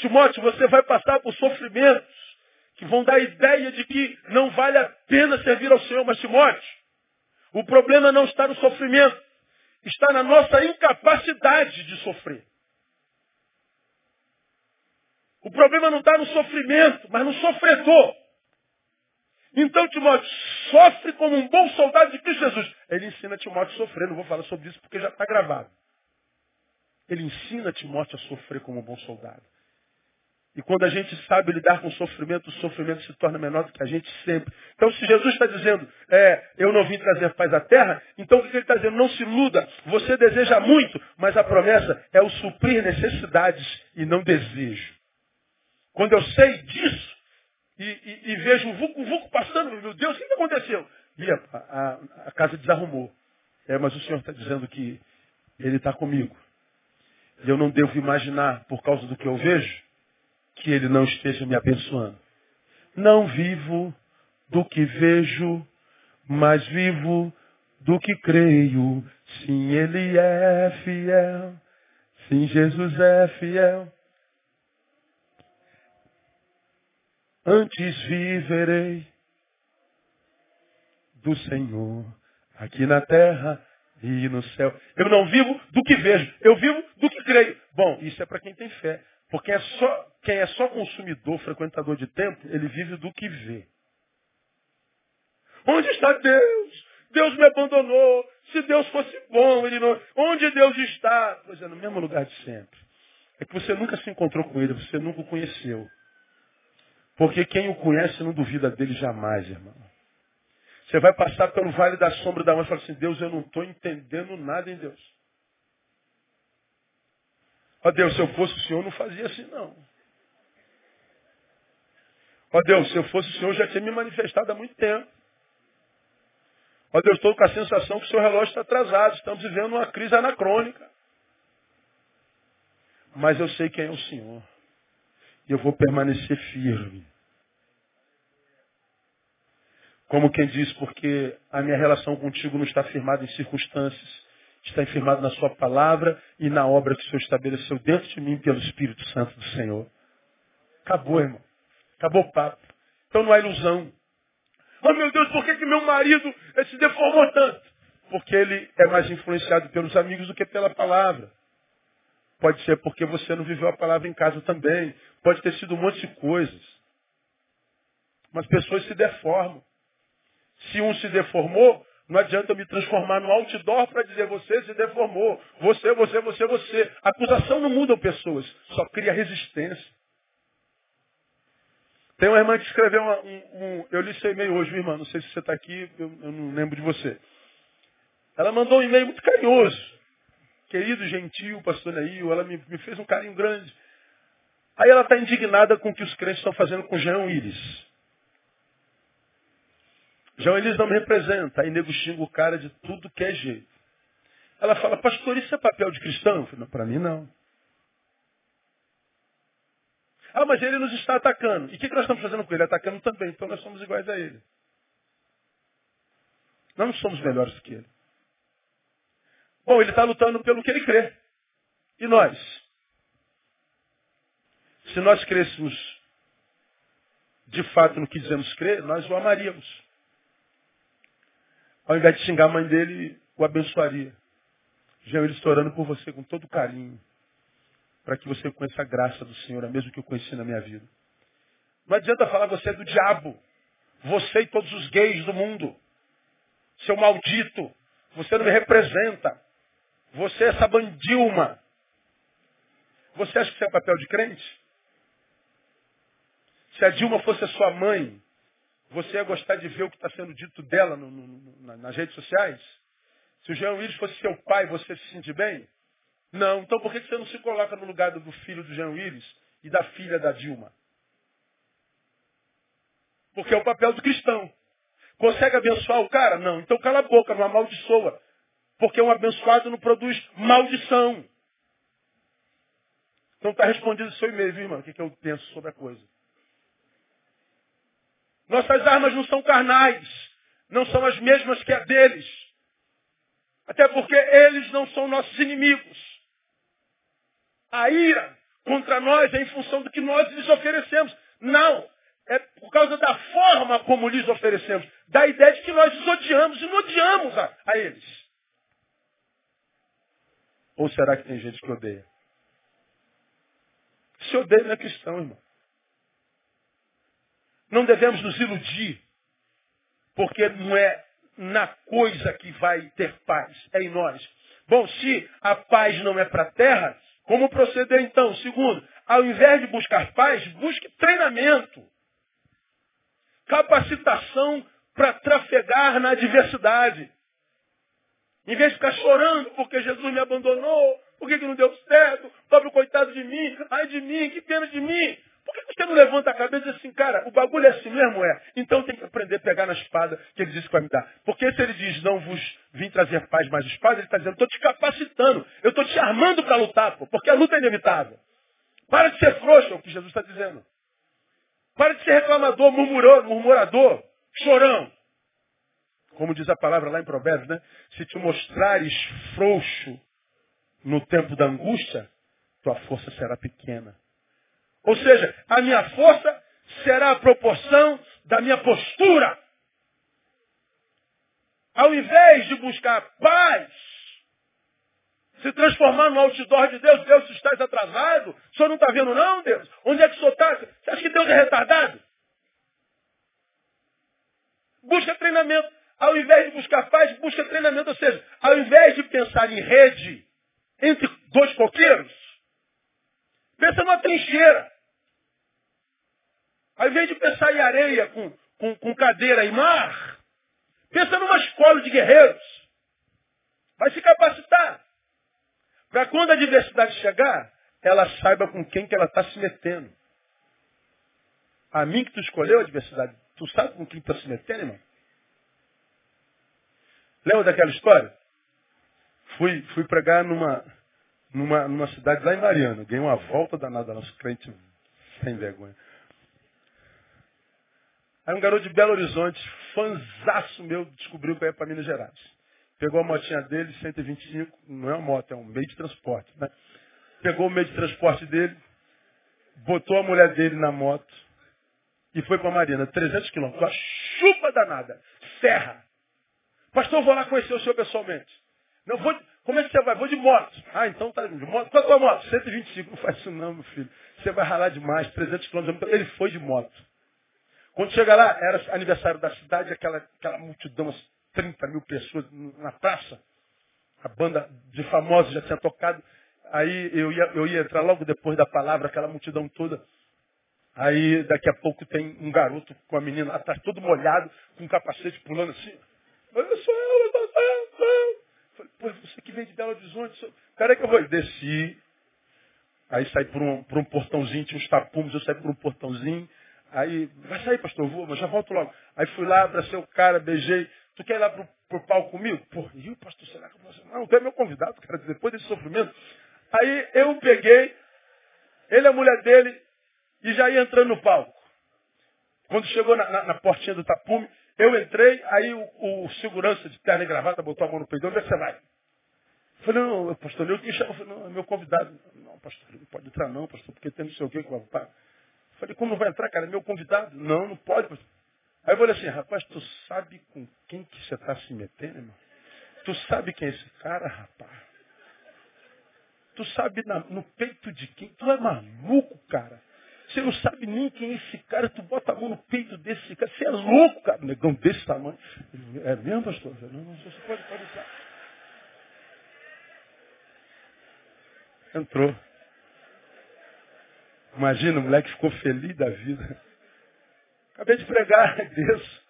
Timóteo, você vai passar por sofrimentos que vão dar a ideia de que não vale a pena servir ao Senhor. Mas, Timóteo, o problema não está no sofrimento, está na nossa incapacidade de sofrer. O problema não está no sofrimento, mas no sofredor. Então Timóteo sofre como um bom soldado de Cristo Jesus. Ele ensina Timóteo a sofrer, não vou falar sobre isso porque já está gravado. Ele ensina Timóteo a sofrer como um bom soldado. E quando a gente sabe lidar com o sofrimento, o sofrimento se torna menor do que a gente sempre. Então, se Jesus está dizendo, é, eu não vim trazer paz à terra, então o que ele está dizendo? Não se iluda, você deseja muito, mas a promessa é o suprir necessidades e não desejo. Quando eu sei disso e, e, e vejo um vulco-vulco passando, meu Deus, o que aconteceu? E a, a, a casa desarrumou. É, mas o Senhor está dizendo que Ele está comigo. E eu não devo imaginar, por causa do que eu vejo, que Ele não esteja me abençoando. Não vivo do que vejo, mas vivo do que creio. Sim, Ele é fiel. Sim, Jesus é fiel. Antes viverei do Senhor aqui na terra e no céu. Eu não vivo do que vejo, eu vivo do que creio. Bom, isso é para quem tem fé. Porque é só, quem é só consumidor, frequentador de templo, ele vive do que vê. Onde está Deus? Deus me abandonou. Se Deus fosse bom, ele não. Onde Deus está? Pois é, no mesmo lugar de sempre. É que você nunca se encontrou com ele, você nunca o conheceu. Porque quem o conhece não duvida dele jamais, irmão. Você vai passar pelo vale da sombra da morte e falar assim, Deus, eu não estou entendendo nada em Deus. Ó Deus, se eu fosse o Senhor, não fazia assim não. Ó Deus, se eu fosse o Senhor, já tinha me manifestado há muito tempo. Ó Deus, estou com a sensação que o seu relógio está atrasado. Estamos vivendo uma crise anacrônica. Mas eu sei quem é o Senhor. E eu vou permanecer firme. Como quem diz, porque a minha relação contigo não está firmada em circunstâncias, está firmada na sua palavra e na obra que o Senhor estabeleceu dentro de mim pelo Espírito Santo do Senhor. Acabou, irmão. Acabou o papo. Então não há ilusão. Oh meu Deus, por que, que meu marido se deformou tanto? Porque ele é mais influenciado pelos amigos do que pela palavra. Pode ser porque você não viveu a palavra em casa também. Pode ter sido um monte de coisas. Mas pessoas se deformam. Se um se deformou, não adianta eu me transformar no outdoor para dizer você se deformou. Você, você, você, você. Acusação não muda pessoas, só cria resistência. Tem uma irmã que escreveu uma, um, um, Eu li seu e-mail hoje, irmã. Não sei se você está aqui, eu, eu, não lembro de você. Ela mandou um e-mail muito carinhoso. Querido, gentil, pastor Neil, ela me, me fez um carinho grande. Aí ela está indignada com o que os crentes estão fazendo com Jean Willis. João Elias não me representa. Aí nego xinga o cara de tudo que é jeito. Ela fala, pastor, isso é papel de cristão? Eu falei, para mim não. Ah, mas ele nos está atacando. E o que, nós estamos fazendo com ele? Atacando também. Então nós somos iguais a ele. Nós não somos melhores que ele. Bom, ele está lutando pelo que ele crê. E nós? Se nós crêssemos de fato no que dizemos crer, nós o amaríamos. Ao invés de xingar a mãe dele, o abençoaria. Jean, ele estourando por você com todo carinho. Para que você conheça a graça do Senhor, a mesmo que eu conheci na minha vida. Não adianta falar você é do diabo. Você e todos os gays do mundo. Seu maldito. Você não me representa. Você é essa bandilma. Você acha que isso é papel de crente? Se a Dilma fosse a sua mãe, você ia gostar de ver o que está sendo dito dela no, no, nas redes sociais? Se o Jean Willis fosse seu pai, você se sente bem? Não. Então por que você não se coloca no lugar do filho do Jean Willis e da filha da Dilma? Porque é o papel do cristão. Consegue abençoar o cara? Não. Então cala a boca, não amaldiçoa. Porque um abençoado não produz maldição. Então está respondido o seu e-mail, viu, irmão? O que, que eu penso sobre a coisa. Nossas armas não são carnais, não são as mesmas que a deles. Até porque eles não são nossos inimigos. A ira contra nós é em função do que nós lhes oferecemos. Não. É por causa da forma como lhes oferecemos. Da ideia de que nós os odiamos e não odiamos a, a eles. Ou será que tem gente que odeia? Se odeia não é cristão, irmão. Não devemos nos iludir, porque não é na coisa que vai ter paz, é em nós. Bom, se a paz não é para a terra, como proceder então? Segundo, ao invés de buscar paz, busque treinamento, capacitação para trafegar na adversidade. Em vez de ficar chorando porque Jesus me abandonou, por que, não deu certo, pobre coitado de mim, ai de mim, que pena de mim. Por que você não levanta a cabeça e diz assim, cara, o bagulho é assim mesmo? É. Então tem que aprender a pegar na espada que ele disse que vai me dar. Porque se ele diz, não vos vim trazer paz, mais espada, ele está dizendo, estou te capacitando, eu estou te armando para lutar, pô, porque a luta é inevitável. Para de ser frouxo, é o que Jesus está dizendo. Para de ser reclamador, murmurador, murmurador, chorão. Como diz a palavra lá em Provérbios, né? Se te mostrares frouxo no tempo da angústia, tua força será pequena. Ou seja, a minha força será a proporção da minha postura. Ao invés de buscar paz, se transformar no outdoor de Deus, Deus, se estás atrasado, o senhor não está vendo não, Deus? Onde é que o senhor está? Você acha que Deus é retardado? Busca treinamento. Ao invés de buscar paz, busca treinamento. Ou seja, ao invés de pensar em rede entre dois coqueiros, Pensa numa trincheira. Ao invés de pensar em areia com, com, com cadeira e mar, pensa numa escola de guerreiros. Vai se capacitar. Para quando a diversidade chegar, ela saiba com quem que ela está se metendo. A mim que tu escolheu a diversidade, tu sabe com quem tu está se metendo, irmão? Lembra daquela história? Fui, fui pregar numa, numa, numa cidade lá em Mariana. Ganhei uma volta danada, nosso crente sem vergonha. Aí um garoto de Belo Horizonte, fanzaço meu, descobriu que ia para Minas Gerais. Pegou a motinha dele, 125, não é uma moto, é um meio de transporte. Né? Pegou o meio de transporte dele, botou a mulher dele na moto e foi para Marina, 300 quilômetros. Uma chupa danada, serra. Pastor, eu vou lá conhecer o senhor pessoalmente. Não vou, como é que você vai? Vou de moto. Ah, então tá de moto. Qual é a moto? 125. Não faz isso não, meu filho. Você vai ralar demais, 300 quilômetros. Ele foi de moto. Quando chega lá, era aniversário da cidade, aquela, aquela multidão, umas 30 mil pessoas na praça. A banda de famosos já tinha tocado. Aí eu ia, eu ia entrar logo depois da palavra, aquela multidão toda. Aí daqui a pouco tem um garoto com a menina atrás, todo molhado, com um capacete pulando assim. Eu sou eu, eu sou eu, eu. Pô, você que veio de Belo Horizonte, cara é que eu vou. Desci. Aí saí por um, por um portãozinho, tinha uns tapumes, eu saí por um portãozinho. Aí, vai sair, pastor, vou, mas já volto logo. Aí fui lá, abracei o cara, beijei. Tu quer ir lá pro, pro palco comigo? Pô, e o pastor, será que eu vou? Não, tu é meu convidado, cara, depois desse sofrimento. Aí eu peguei, ele a mulher dele, e já ia entrando no palco. Quando chegou na, na, na portinha do tapume, eu entrei, aí o, o, segurança de terno e gravata botou a mão no peito, onde é que você vai? Eu falei, não, pastor, eu me chamo, eu falei, não, é meu convidado. Não, pastor, não pode entrar não, pastor, porque tem não sei o que que vai Falei, como não vai entrar, cara? É meu convidado. Não, não pode. Aí eu falei assim, rapaz, tu sabe com quem que você está se metendo, irmão? Tu sabe quem é esse cara, rapaz? Tu sabe na, no peito de quem? Tu é maluco, cara. Você não sabe nem quem é esse cara, tu bota a mão no peito desse cara. Você é louco, cara. Negão desse tamanho. É mesmo, pastor? Não, não, você pode, pode. Entrou. Imagina, o moleque ficou feliz da vida. Acabei de pregar, Deus.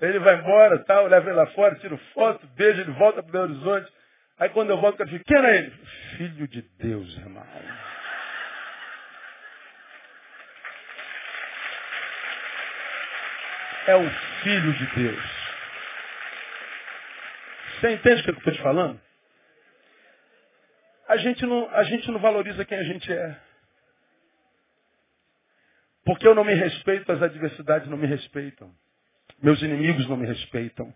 Ele vai embora, tal, leva ele lá fora, tiro foto, beijo, ele volta para o Belo Horizonte. Aí quando eu volto, eu fico, quem era ele? Filho de Deus, irmão. É o Filho de Deus. Você entende o que eu estou te falando? A gente, não, a gente não valoriza quem a gente é. Porque eu não me respeito, as adversidades não me respeitam. Meus inimigos não me respeitam.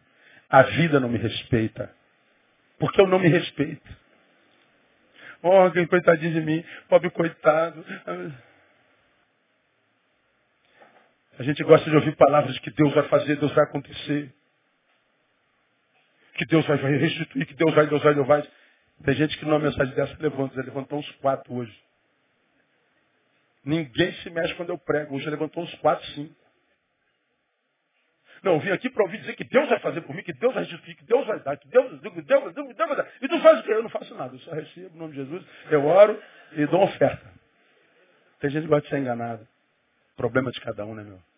A vida não me respeita. Porque eu não me respeito. Oh, coitadinho de mim, pobre coitado. A gente gosta de ouvir palavras que Deus vai fazer, Deus vai acontecer. Que Deus vai restituir, que Deus vai, Deus vai, Deus vai. Tem gente que numa mensagem dessa levanta, levantou uns quatro hoje. Ninguém se mexe quando eu prego. Hoje levantou uns quatro, cinco. Não, eu vim aqui para ouvir dizer que Deus vai fazer por mim, que Deus vai restituir, que Deus vai dar, que Deus, Deus, Deus, Deus, Deus, vai dar. E tu faz o quê? Eu não faço nada. Eu só recebo o nome de Jesus, eu oro e dou oferta. Tem gente que gosta de ser enganado. Problema de cada um, né, meu?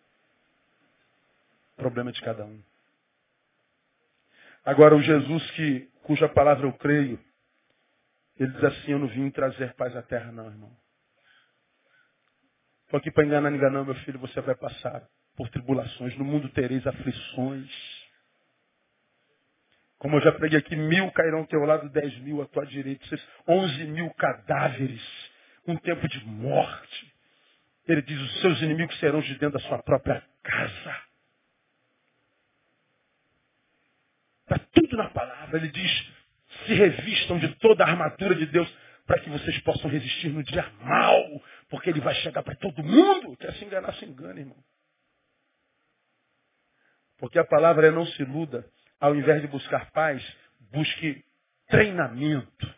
Problema de cada um. Agora, o Jesus que, cuja palavra eu creio, ele diz assim, eu não vim trazer paz à terra, não, irmão. Estou aqui para enganar, enganar, meu filho, você vai passar por tribulações. No mundo tereis aflições. Como eu já preguei aqui, mil cairão ao teu lado, dez mil à tua direita, onze mil cadáveres, um tempo de morte. Ele diz, os seus inimigos serão de dentro da sua própria casa. Está tudo na palavra. Ele diz, se revistam de toda a armadura de Deus para que vocês possam resistir no dia mal, porque ele vai chegar para todo mundo. Quer se enganar, se engana, irmão. Porque a palavra é não se iluda. Ao invés de buscar paz, busque treinamento.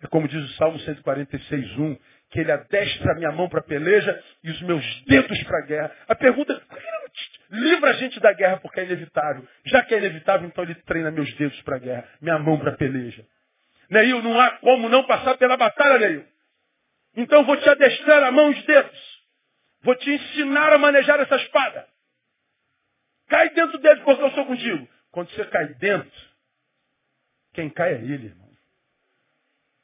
É como diz o Salmo 146, 1, que ele adestra a minha mão para a peleja e os meus dedos para a guerra. A pergunta, por que não livra a gente da guerra porque é inevitável? Já que é inevitável, então ele treina meus dedos para a guerra, minha mão para a peleja. Neil, não há como não passar pela batalha, Neil. Então vou te adestrar a mão e os dedos. Vou te ensinar a manejar essa espada. Cai dentro dele porque eu sou contigo. Quando você cai dentro, quem cai é ele, irmão.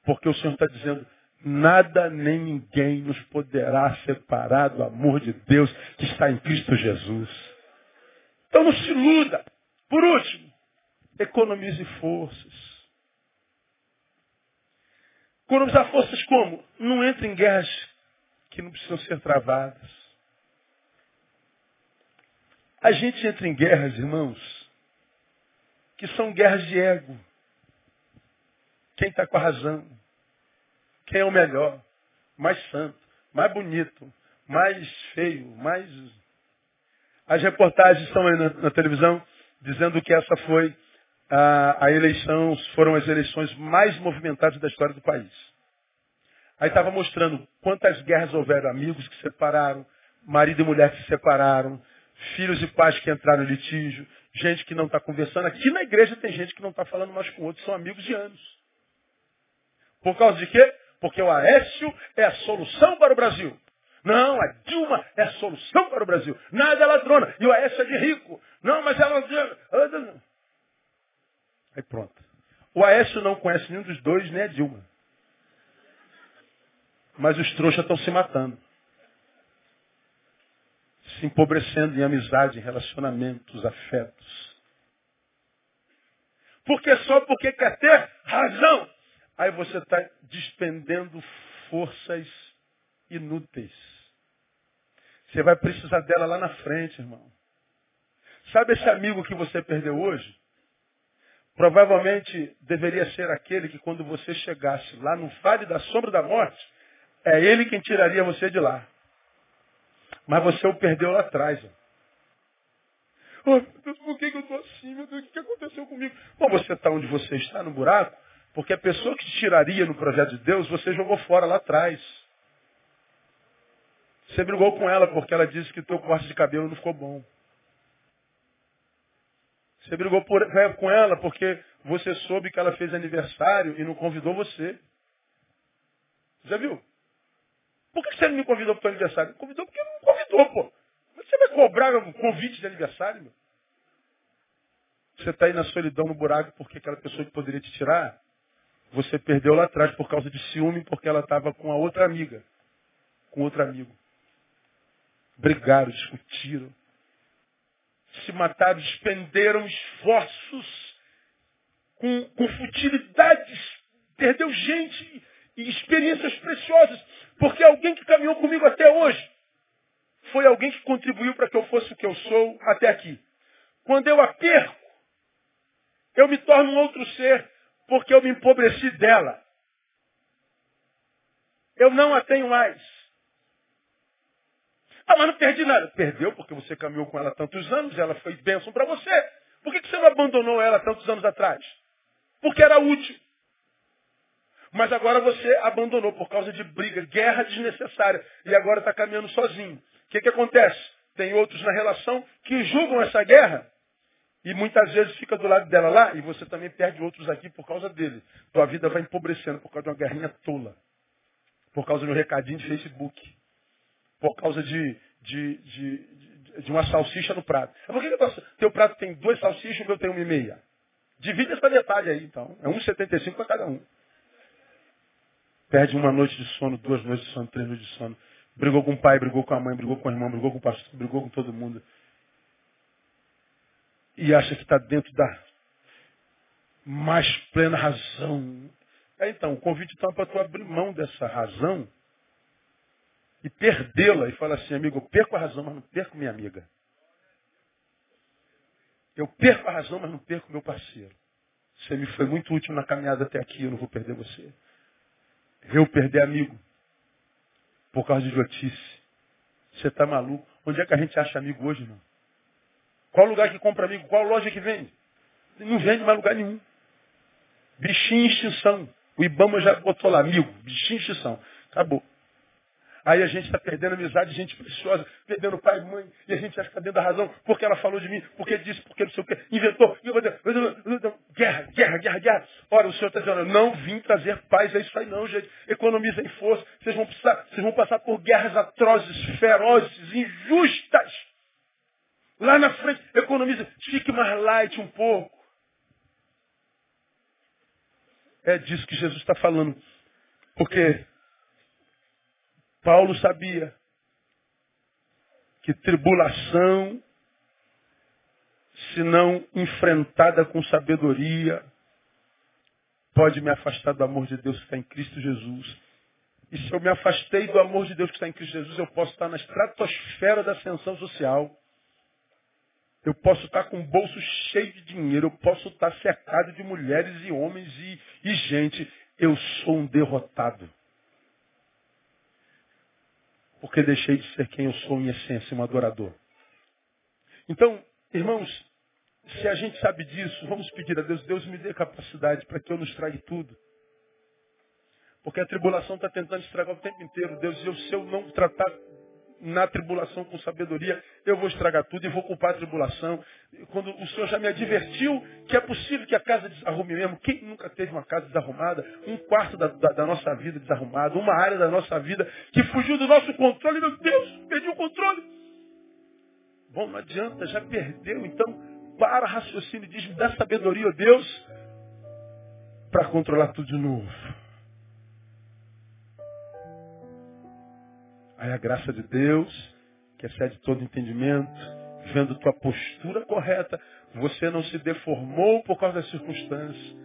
Porque o Senhor está dizendo, nada nem ninguém nos poderá separar do amor de Deus que está em Cristo Jesus. Então não se iluda. Por último, economize forças. Economizar forças como? Não entre em guerras que não precisam ser travadas. A gente entra em guerras, irmãos, que são guerras de ego. Quem está com a razão? Quem é o melhor? Mais santo, mais bonito, mais feio, mais. As reportagens estão aí na, na televisão dizendo que essa foi a, a, eleição, foram as eleições mais movimentadas da história do país. Aí estava mostrando quantas guerras houveram, amigos que se separaram, marido e mulher que se separaram, filhos e pais que entraram em litígio, gente que não está conversando. Aqui na igreja tem gente que não está falando mais com outros, são amigos de anos. Por causa de quê? Porque o Aécio é a solução para o Brasil. Não, a Dilma é a solução para o Brasil. Nada é ladrona. E o Aécio é de rico. Não, mas ela. Aí pronto. O Aécio não conhece nenhum dos dois, nem a Dilma. Mas os trouxas estão se matando. Se empobrecendo em amizade, em relacionamentos, afetos. Porque só porque quer ter razão. Aí você está despendendo forças inúteis. Você vai precisar dela lá na frente, irmão. Sabe esse amigo que você perdeu hoje? Provavelmente deveria ser aquele que quando você chegasse lá no vale da sombra da morte, é ele quem tiraria você de lá. Mas você o perdeu lá atrás. Oh, meu Deus, por que, eu estou assim? Meu Deus, o que aconteceu comigo? Bom, você está onde você está, no buraco, porque a pessoa que te tiraria no projeto de Deus, você jogou fora lá atrás. Você brigou com ela porque ela disse que o teu corte de cabelo não ficou bom. Você brigou por, é, com ela porque você soube que ela fez aniversário e não convidou você. Já viu? Por que você não me convidou para o aniversário? Me convidou porque não convidou, pô. Você vai cobrar um convite de aniversário, meu? Você está aí na solidão, no buraco, porque aquela pessoa que poderia te tirar, você perdeu lá atrás por causa de ciúme, porque ela estava com a outra amiga, com outro amigo. Brigaram, discutiram, se mataram, despenderam esforços com, com futilidades, perdeu gente e experiências preciosas, porque alguém que caminhou comigo até hoje foi alguém que contribuiu para que eu fosse o que eu sou até aqui. Quando eu a perco, eu me torno um outro ser, porque eu me empobreci dela. Eu não a tenho mais. Ah, mas não perdi nada. Perdeu porque você caminhou com ela tantos anos, ela foi bênção para você. Por que você não abandonou ela tantos anos atrás? Porque era útil. Mas agora você abandonou por causa de briga, guerra desnecessária. E agora está caminhando sozinho. O que, que acontece? Tem outros na relação que julgam essa guerra e muitas vezes fica do lado dela lá e você também perde outros aqui por causa dele. Tua vida vai empobrecendo por causa de uma guerrinha tola. Por causa de um recadinho de Facebook por causa de, de, de, de uma salsicha no prato. Por que, que tô, teu prato tem duas salsichas e o meu tem uma e meia? Divide essa metade aí, então. É 1,75 para cada um. Perde uma noite de sono, duas noites de sono, três noites de sono. Brigou com o pai, brigou com a mãe, brigou com o irmão, brigou com o pastor, brigou com todo mundo. E acha que está dentro da mais plena razão. É, então, o convite está para tu abrir mão dessa razão e perdê-la e fala assim, amigo, eu perco a razão, mas não perco minha amiga. Eu perco a razão, mas não perco meu parceiro. Você me foi muito útil na caminhada até aqui, eu não vou perder você. Eu perder amigo por causa de idiotice. Você está maluco? Onde é que a gente acha amigo hoje, irmão? Qual lugar que compra amigo? Qual loja que vende? Não vende mais lugar nenhum. Bichinho extinção. O Ibama já botou lá, amigo, bichinho extinção. Acabou. Aí a gente está perdendo amizade, gente preciosa, perdendo pai e mãe, e a gente acha que está dentro da razão, porque ela falou de mim, porque disse, porque não sei o quê, inventou, guerra, guerra, guerra, guerra. Ora, o Senhor está dizendo, não vim trazer paz, é isso aí não, gente. Economizem força, vocês vão, precisar, vocês vão passar por guerras atrozes, ferozes, injustas. Lá na frente, economiza, fique mais light um pouco. É disso que Jesus está falando. Porque Paulo sabia que tribulação, se não enfrentada com sabedoria, pode me afastar do amor de Deus que está em Cristo Jesus. E se eu me afastei do amor de Deus que está em Cristo Jesus, eu posso estar na estratosfera da ascensão social. Eu posso estar com o bolso cheio de dinheiro, eu posso estar cercado de mulheres e homens e, e gente. Eu sou um derrotado. porque deixei de ser quem eu sou em essência, um adorador. Então, irmãos, se a gente sabe disso, vamos pedir a Deus, Deus me dê capacidade para que eu não estrague tudo. Porque a tribulação está tentando estragar o tempo inteiro. Deus, eu, se eu não tratar na tribulação com sabedoria, eu vou estragar tudo e vou culpar a tribulação. Quando o Senhor já me advertiu que é possível que a casa desarrume mesmo. Quem nunca teve uma casa desarrumada? Um quarto da, da, da nossa vida desarrumado, uma área da nossa vida que fugiu do nosso controle. Meu Deus, perdi o controle. Bom, não adianta, já perdeu. Então, para raciocínio e diz, me dá sabedoria, ó Deus, para controlar tudo de novo. Aí a graça de Deus, que excede todo entendimento, vendo tua postura correta, você não se deformou por causa das circunstâncias.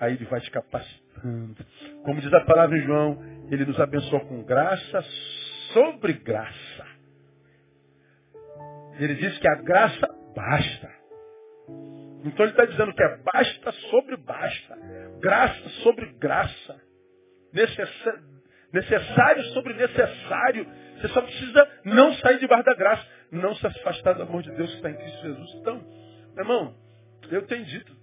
Aí ele vai te capacitando. Como diz a palavra em João, ele nos abençoou com graça sobre graça. Ele diz que a graça basta. Então ele está dizendo que é basta sobre basta. Graça sobre graça. Necessário necessário sobre necessário. Você só precisa não sair debaixo da graça, não se afastar do amor de Deus que está em Cristo Jesus. Então, meu irmão, eu tenho dito,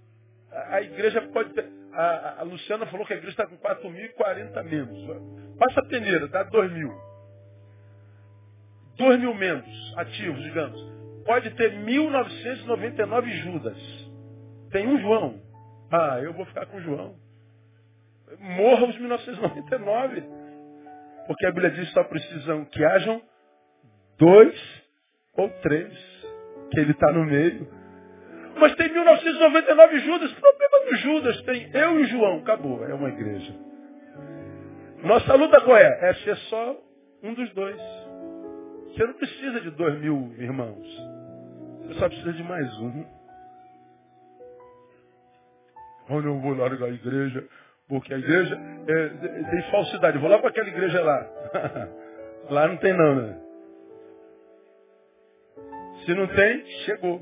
a, a igreja pode ter. A, a, Luciana falou que a igreja está com 4.040 membros. Passa a peneira, dá 2 mil. 2 mil membros ativos, digamos. Pode ter 1.999 Judas. Tem um João. Ah, eu vou ficar com o João. Morra os 1999. Porque a Bíblia diz que só precisam que hajam dois ou três, que ele está no meio. Mas tem 1999 Judas. Problema do Judas tem eu e João. Acabou. É uma igreja. Nossa luta qual é? É ser só um dos dois. Você não precisa de dois mil irmãos. Você só precisa de mais um. Onde eu vou largar a igreja? Porque a igreja é, tem falsidade. vou lá para aquela igreja lá. lá não tem não, né? Se não tem, chegou.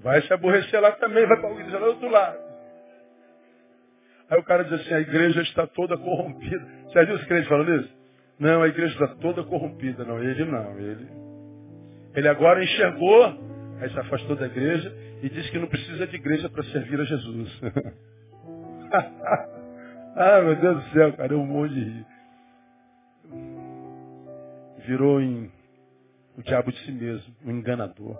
Vai se aborrecer lá também, vai para a igreja lá do outro lado. Aí o cara diz assim, a igreja está toda corrompida. Você já viu os crentes falando isso? Não, a igreja está toda corrompida. Não, ele não. Ele ele agora enxergou, aí se afastou da igreja e disse que não precisa de igreja para servir a Jesus. ah, meu Deus do céu, cara, eu morro de rir. Virou em o diabo de si mesmo, um enganador.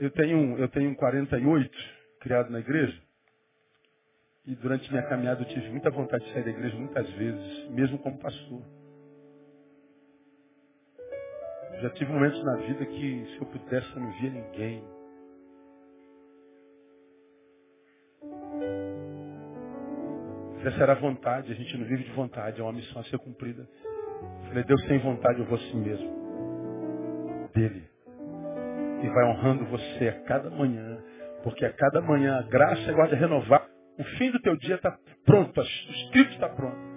Eu tenho, eu tenho 48 criado na igreja. E durante minha caminhada eu tive muita vontade de sair da igreja muitas vezes, mesmo como pastor. Já tive momentos na vida que se eu pudesse eu não via ninguém. Essa era a vontade, a gente não vive de vontade, é uma missão a ser cumprida. falei, Deus tem vontade, eu vou assim mesmo. Dele. E vai honrando você a cada manhã, porque a cada manhã a graça é de renovar. O fim do teu dia está pronto, o escrito está pronto.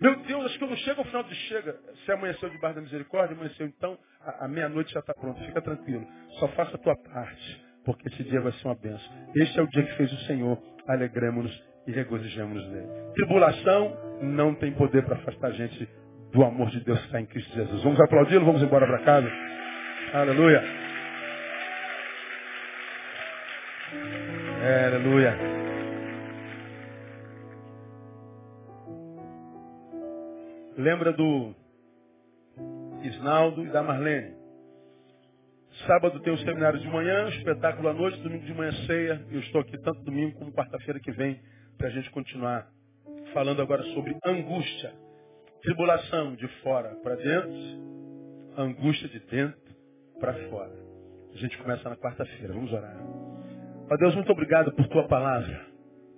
Meu Deus, acho que eu não chego ao final do chega. Se amanheceu debaixo da misericórdia, amanheceu então, a, a meia-noite já está pronto. Fica tranquilo. Só faça a tua parte, porque esse dia vai ser uma benção. Este é o dia que fez o Senhor. Alegremos-nos e regozijemos nele. Tribulação não tem poder para afastar a gente do amor de Deus que está em Cristo Jesus. Vamos aplaudi-lo, vamos embora para casa. Aleluia. Aleluia. Lembra do Isnaldo e da Marlene. Sábado tem o seminário de manhã, espetáculo à noite, domingo de manhã ceia. Eu estou aqui tanto domingo como quarta-feira que vem para a gente continuar falando agora sobre angústia. Tribulação de fora para dentro, angústia de dentro para fora. A gente começa na quarta-feira. Vamos orar. Ó Deus, muito obrigado por tua palavra.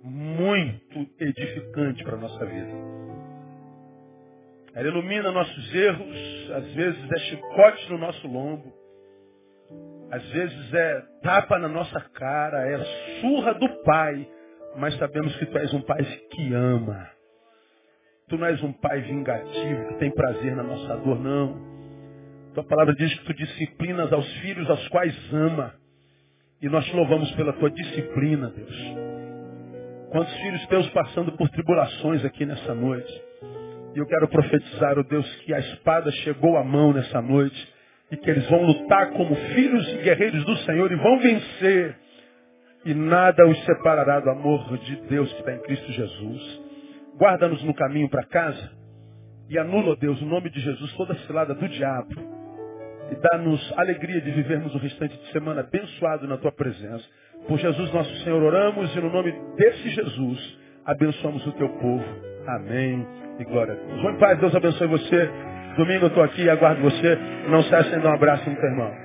Muito edificante para a nossa vida. Ela ilumina nossos erros, às vezes é chicote no nosso lombo, às vezes é tapa na nossa cara, é surra do Pai, mas sabemos que Tu és um Pai que ama. Tu não és um Pai vingativo, que tem prazer na nossa dor, não. Tua palavra diz que Tu disciplinas aos filhos aos quais ama. E nós te louvamos pela tua disciplina, Deus. Quantos filhos teus passando por tribulações aqui nessa noite. E eu quero profetizar, oh Deus, que a espada chegou à mão nessa noite e que eles vão lutar como filhos e guerreiros do Senhor e vão vencer. E nada os separará do amor de Deus que está em Cristo Jesus. Guarda-nos no caminho para casa e anula, oh Deus, o nome de Jesus, toda cilada do diabo. E dá-nos alegria de vivermos o restante de semana abençoado na tua presença. Por Jesus nosso Senhor oramos e no nome desse Jesus abençoamos o teu povo. Amém e glória a Deus. Paz, Deus abençoe você. Domingo eu estou aqui e aguardo você. Não cesse de dar um abraço no teu irmão.